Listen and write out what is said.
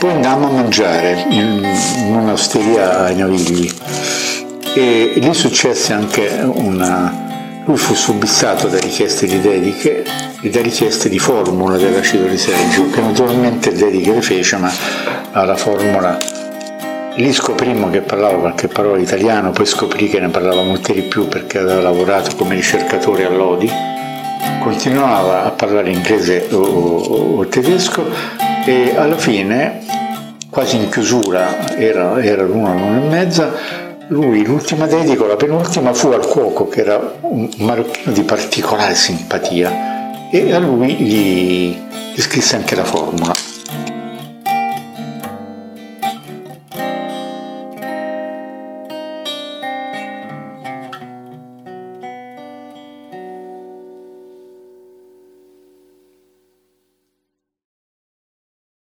Poi andammo a mangiare in un'osteria ai Navigli. E lì successe anche una... Lui fu subissato da richieste di dediche e da richieste di formula dell'acido di Sergio, che naturalmente dediche le fece, ma alla formula lì scoprimmo che parlava qualche parola italiano, poi scoprì che ne parlava molte di più perché aveva lavorato come ricercatore a Lodi, continuava a parlare inglese o, o, o tedesco e alla fine, quasi in chiusura, era, era l'una, l'una e mezza, lui l'ultima dedica, la penultima, fu al cuoco che era un marocchino di particolare simpatia e a lui gli, gli scrisse anche la formula.